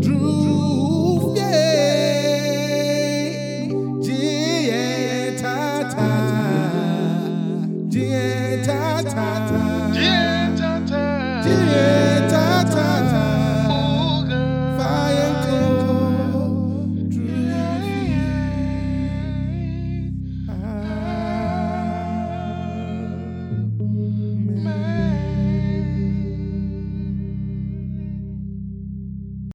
Drew, Jietata, Jietata.